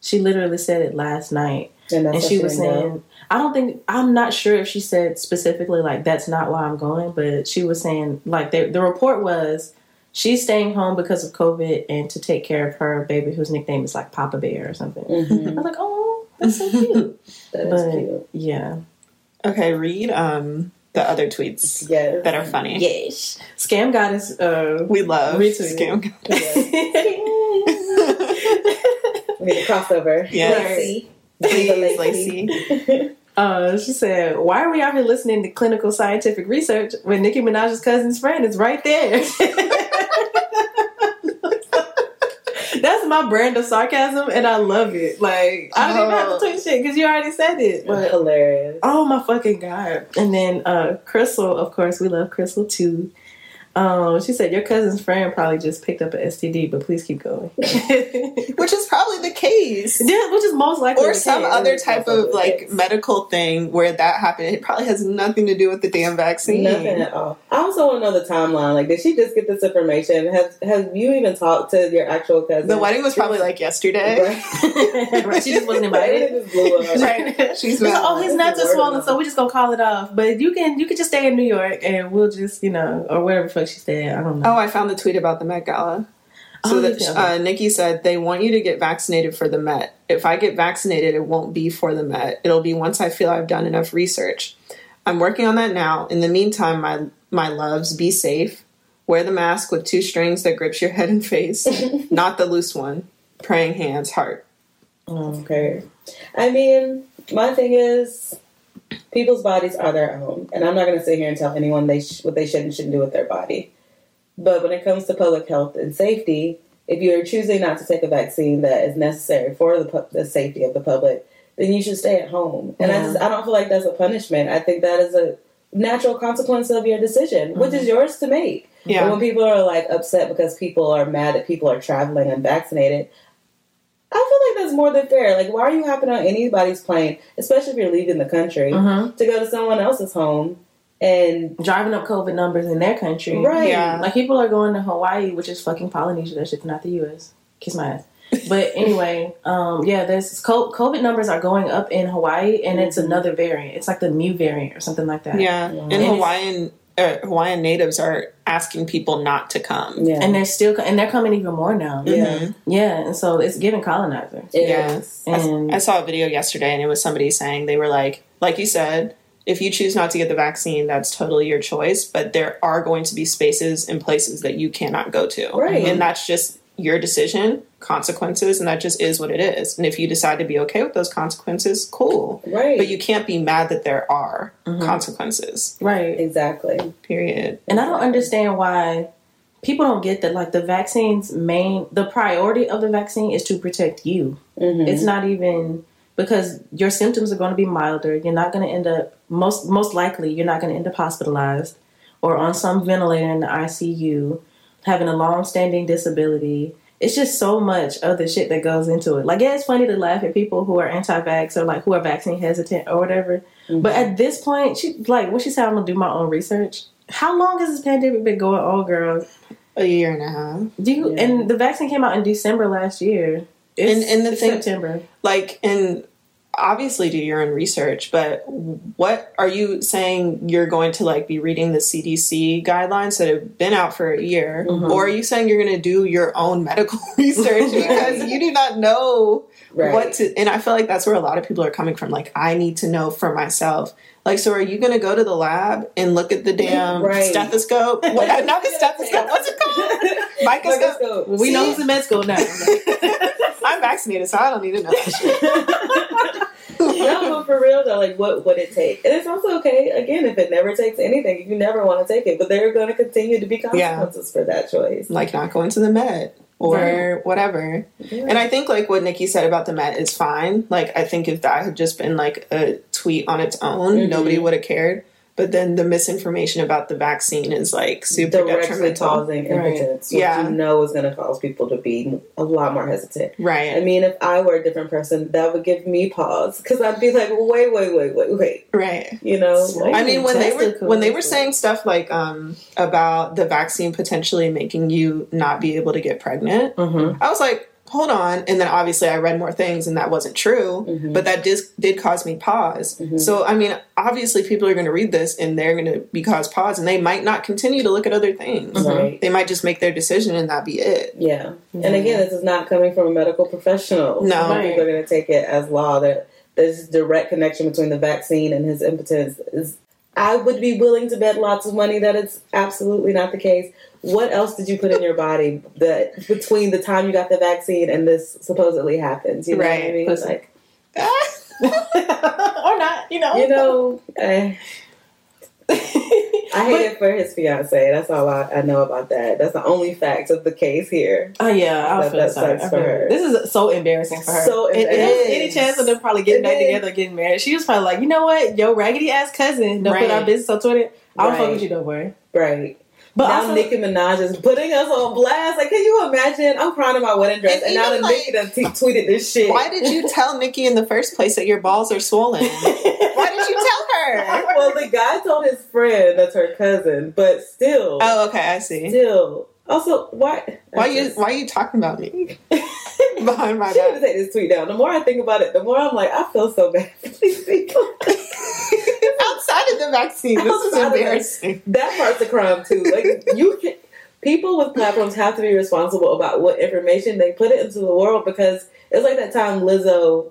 She literally said it last night. And, that's and why she was didn't go. saying, I don't think, I'm not sure if she said specifically, like, that's not why I'm going, but she was saying, like, the, the report was she's staying home because of COVID and to take care of her baby whose nickname is, like, Papa Bear or something. Mhm. I was like, oh, that's so cute. That is but, cute. yeah. okay read um the other tweets Yes. that are funny Yes. Scam Goddess, uh, we love Retweet. scam We need a crossover. Yes. Laci. Laci. Uh, she said, "Why are we out here listening to clinical scientific research when Nicki Minaj's cousin's friend is right there?" That's my brand of sarcasm, and I love it. Like I don't even have to tweet shit because you already said it. But Hilarious. oh my fucking god! And then uh, Crystal, of course, we love Crystal too. Um, she said your cousin's friend probably just picked up an STD, but please keep going. which is probably the case Yeah, which is most likely or some case. other type of like medical thing where that happened. It probably has nothing to do with the damn vaccine. Nothing at all. I also want to know the timeline. Like, did she just get this information? Have Have you even talked to your actual cousin? The wedding was probably like yesterday. Right. right, she just wasn't invited. just blew up. Right. She's like, oh, his nuts are swollen, so we're just gonna call it off. But you can you can just stay in New York, and we'll just you know or whatever fuck she said. I don't know. Oh, I found the tweet about the Met Gala. So Oh, that uh, Nicki said they want you to get vaccinated for the Met. If I get vaccinated, it won't be for the Met. It'll be once I feel I've done enough research. I'm working on that now. In the meantime, my my loves, be safe. Wear the mask with two strings that grips your head and face, not the loose one. Praying hands, heart. Okay. I mean, my thing is, people's bodies are their own, and I'm not going to sit here and tell anyone they sh- what they should and shouldn't do with their body. But when it comes to public health and safety, if you're choosing not to take a vaccine that is necessary for the, pu- the safety of the public, then you should stay at home. And I just I don't feel like that's a punishment. I think that is a natural consequence of your decision, which is mm-hmm. yours to make. Yeah. But when people are like upset because people are mad that people are traveling unvaccinated, I feel like that's more than fair. Like, why are you hopping on anybody's plane, especially if you're leaving the country, Mhm. to go to someone else's home and Driving up COVID numbers in their country, right? Yeah. Like people are going to Hawaii, which is fucking Polynesia. That shit's not the U.S. Kiss my ass. But anyway, um, yeah, there's COVID numbers are going up in Hawaii, and it's Mhm. another variant. It's like the Mu variant or something like that. Yeah. Yeah. In And it's- Hawaiian uh, Hawaiian natives are asking people not to come. Yeah. and they're still and they're coming even more now. yeah. yeah, and so it's giving colonizer. It Yeah. is. And I saw a video yesterday and it was somebody saying they were like, like you said, if you choose not to get the vaccine, that's totally your choice. But there are going to be spaces and places that you cannot go to. Right. And that's just your decision, consequences, and that just is what it is. And if you decide to be okay with those consequences, cool. Right. But you can't be mad that there are consequences. right. Exactly. Period. And I don't understand why people don't get that. Like the vaccine's main, the priority of the vaccine is to protect you. Mm-hmm. It's not even because your symptoms are going to be milder. You're not going to end up most most likely you're not going to end up hospitalized or on some ventilator in the ICU, having a long standing disability. It's just so much other shit that goes into it. Like, yeah, it's funny to laugh at people who are anti-vax or like who are vaccine hesitant or whatever. Mm-hmm. But at this point, she like what she said. I'm gonna do my own research. How long has this pandemic been going on, girl? A year and a half. Do you? Yeah. And the vaccine came out in December last year. It's, And- and the thing- September. like and obviously do your own research but what are you saying you're going to like be reading the cdc guidelines that have been out for a year? Mm-hmm. Or are you saying you're going to do your own medical research because you do not know Right. what to and i feel like that's where a lot of people are coming from. Like i need to know for myself like so are you going to go to the lab and look at the damn Right. stethoscope what, not the stethoscope what's it called microscope Microscope. We know who's in med school now. i'm vaccinated so i don't need to know that no, but for real though, like what would it take? And it's also okay, again, if it never takes anything, you never want to take it, but there are going to continue to be consequences for that choice. like not going to the Met or Right. whatever. Yeah. And I think like what Nicki said about the Met is fine. Like I think if that had just been like a tweet on its own, Mhm. nobody would have cared. But then the misinformation about the vaccine is like super Directly causing Right. impotence, which Yeah. you know is going to cause people to be a lot more hesitant. Right. I mean, if I were a different person, that would give me pause because I'd be like, wait, wait, wait, wait, wait. Right. You know, Right. I mean when they were when they were saying stuff like um about the vaccine potentially making you not be able to get pregnant, mm-hmm. I was like, hold on. And then obviously I read more things and that wasn't true, Mhm. but that did, did cause me pause. Mhm. So, I mean, obviously people are going to read this and they're going to be caused pause and they might not continue to look at other things. Right. They might just make their decision and that be it. Yeah. And again, this is not coming from a medical professional. No. People are going to take it as law that there's direct connection between the vaccine and his impotence. Is I would be willing to bet lots of money that it's absolutely not the case. What else did you put in your body that between the time you got the vaccine and this supposedly happens? You know what I Right. mean? Pussy. Like, or not, you know. you know, I, I hate it for his fiance. That's all I, I know about that. That's the only fact of the case here. Oh yeah, I That- feel that sorry. sucks for her. This is so embarrassing for her. So And- and any chance of them probably getting It back is. together, getting married? She was probably like, you know what, yo, raggedy ass cousin, don't put our business on Twitter. I don't fuck Right. with you, don't worry. Right. But now also, Nicki Minaj is putting us on blast. Like, can you imagine? I'm crying in my wedding dress, And and, now even, the like- Nicki done t- tweeted this shit. Why did you tell Nicki in the first place that your balls are swollen? Why did you tell her? well, the guy told his friend that's her cousin, but still, Oh, okay, I see. still. Also, why? Why you why are you talking about me behind my She need to back? take this tweet down. The more I think about it, the more I'm like, I feel so bad for these people. Outside the vaccine, this is Outside of the- embarrassing. that part's a crime too. Like you can, people with platforms have to be responsible about what information they put it into the world because it's like that time Lizzo,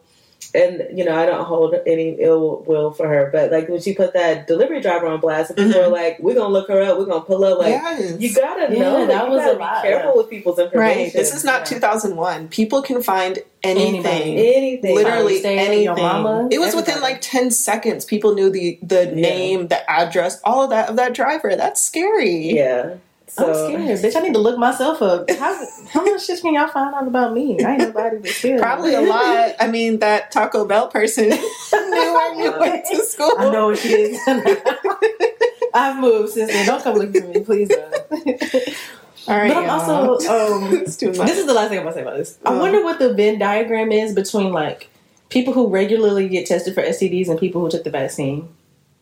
and you know I don't hold any ill will for her, but like when she put that delivery driver on blast, and people Mhm. are like, "We're gonna look her up. We're gonna pull up." Like yes. you gotta Yeah, know. Like, that you was gotta a lot, careful yeah. with people's information. Right. This is not Yeah. 2001. People can find anything. Anybody. anything. Literally Stay, anything. your mama, it was within like 10 seconds. People knew the the name, the address, all of that of that driver. That's scary. Yeah. So, I'm scared, bitch. I need to look myself up. How, how much shit can y'all find out about me? I ain't nobody but scared. Probably a lot. I mean, that Taco Bell person knew where you went to school. I know what she is. I've moved since then. Don't come look for me, please. Don't. All right. but I'm y'all. also um, it's too much. this is the last thing I'm gonna say about this. I Uh. wonder what the Venn diagram is between like people who regularly get tested for STDs and people who took the vaccine.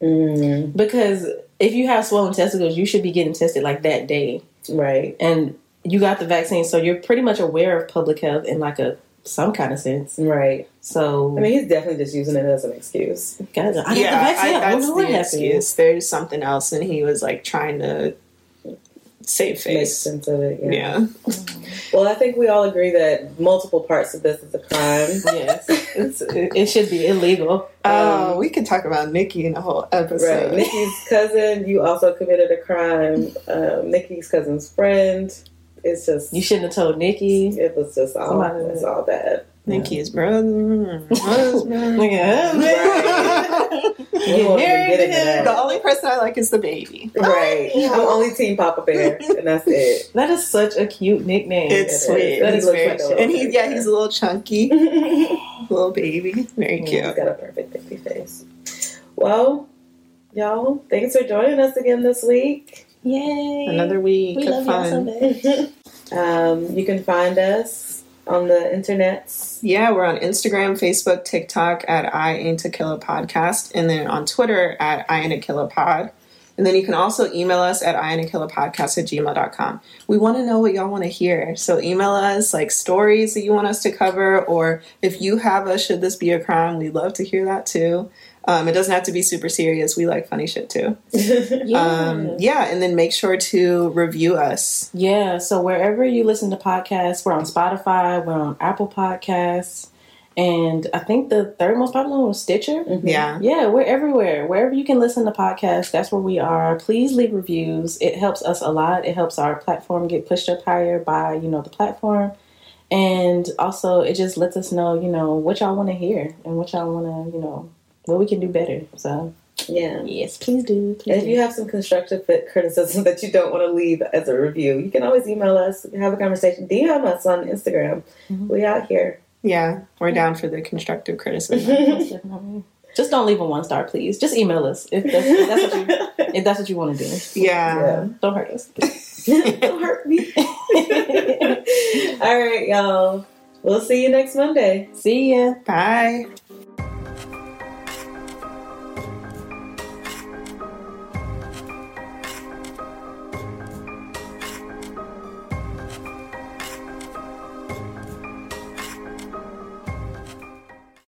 mm, Because if you have swollen testicles, you should be getting tested like that day, right. and you got the vaccine, so you're pretty much aware of public health in like a some kind of sense. Right. So I mean, he's definitely just using it as an excuse. guys, I got yeah, the vaccine. I, I, don't that's know what the happened. excuse. There's something else, and he was like trying to save Makes face. sense of it. Yeah. Yeah. Well, I think we all agree that multiple parts of this is a crime. Yes, it's, it, it should be illegal. Oh, we could talk about Nicki in a whole Right. episode. Nicki's cousin, you also committed a crime. Um, Nicki's cousin's friend. It's just You shouldn't have told Nicki. it was just all Somebody- it's all bad. Nicki's brother, husband. Nigga, We won't married to him. The only person I like is the baby. Right. I'm only team Papa Bear, and that's it. That is such a cute nickname. It's It is. sweet. That He's looks very like cute. and he, yeah, he's a little chunky, little baby. Very cute. He's got a perfect baby face. Well, y'all, thanks for joining us again this week. Yay! Another week we of love y'all so fun. much. Um, you can find us on the internets. Yeah, we're on Instagram, Facebook, TikTok at I Ain't a Killer Podcast, and then on Twitter at I Ain't a Killer Pod. And then you can also email us at I Ain't a Killer Podcast at gmail.com. We want to know what y'all want to hear. So email us like stories that you want us to cover, or if you have a Should This Be a Crime, we'd love to hear that too. Um, it doesn't have to be super serious. We like funny shit too. Yeah. Um, yeah, and then make sure to review us. yeah. So wherever you listen to podcasts, we're on Spotify, we're on Apple Podcasts, and I think the third most popular one was Stitcher. Yeah. Yeah, we're everywhere. Wherever you can listen to podcasts, that's where we are. Please leave reviews. It helps us a lot. It helps our platform get pushed up higher by, you know, the platform. And also it just lets us know, you know, what y'all want to hear and what y'all want to, you know, what we can do better. So, Yeah. yes, please do. Please And if do. you have some constructive criticism that you don't want to leave as a review, you can always email us, have a conversation, DM us on Instagram. Mm-hmm. We out here. Yeah, we're down for the constructive criticism. Just don't leave a one star, please. Just email us if that's, if that's what you if that's what you want to do. yeah. Don't hurt us. don't hurt me. All right, y'all. We'll see you next Monday. See ya. Bye.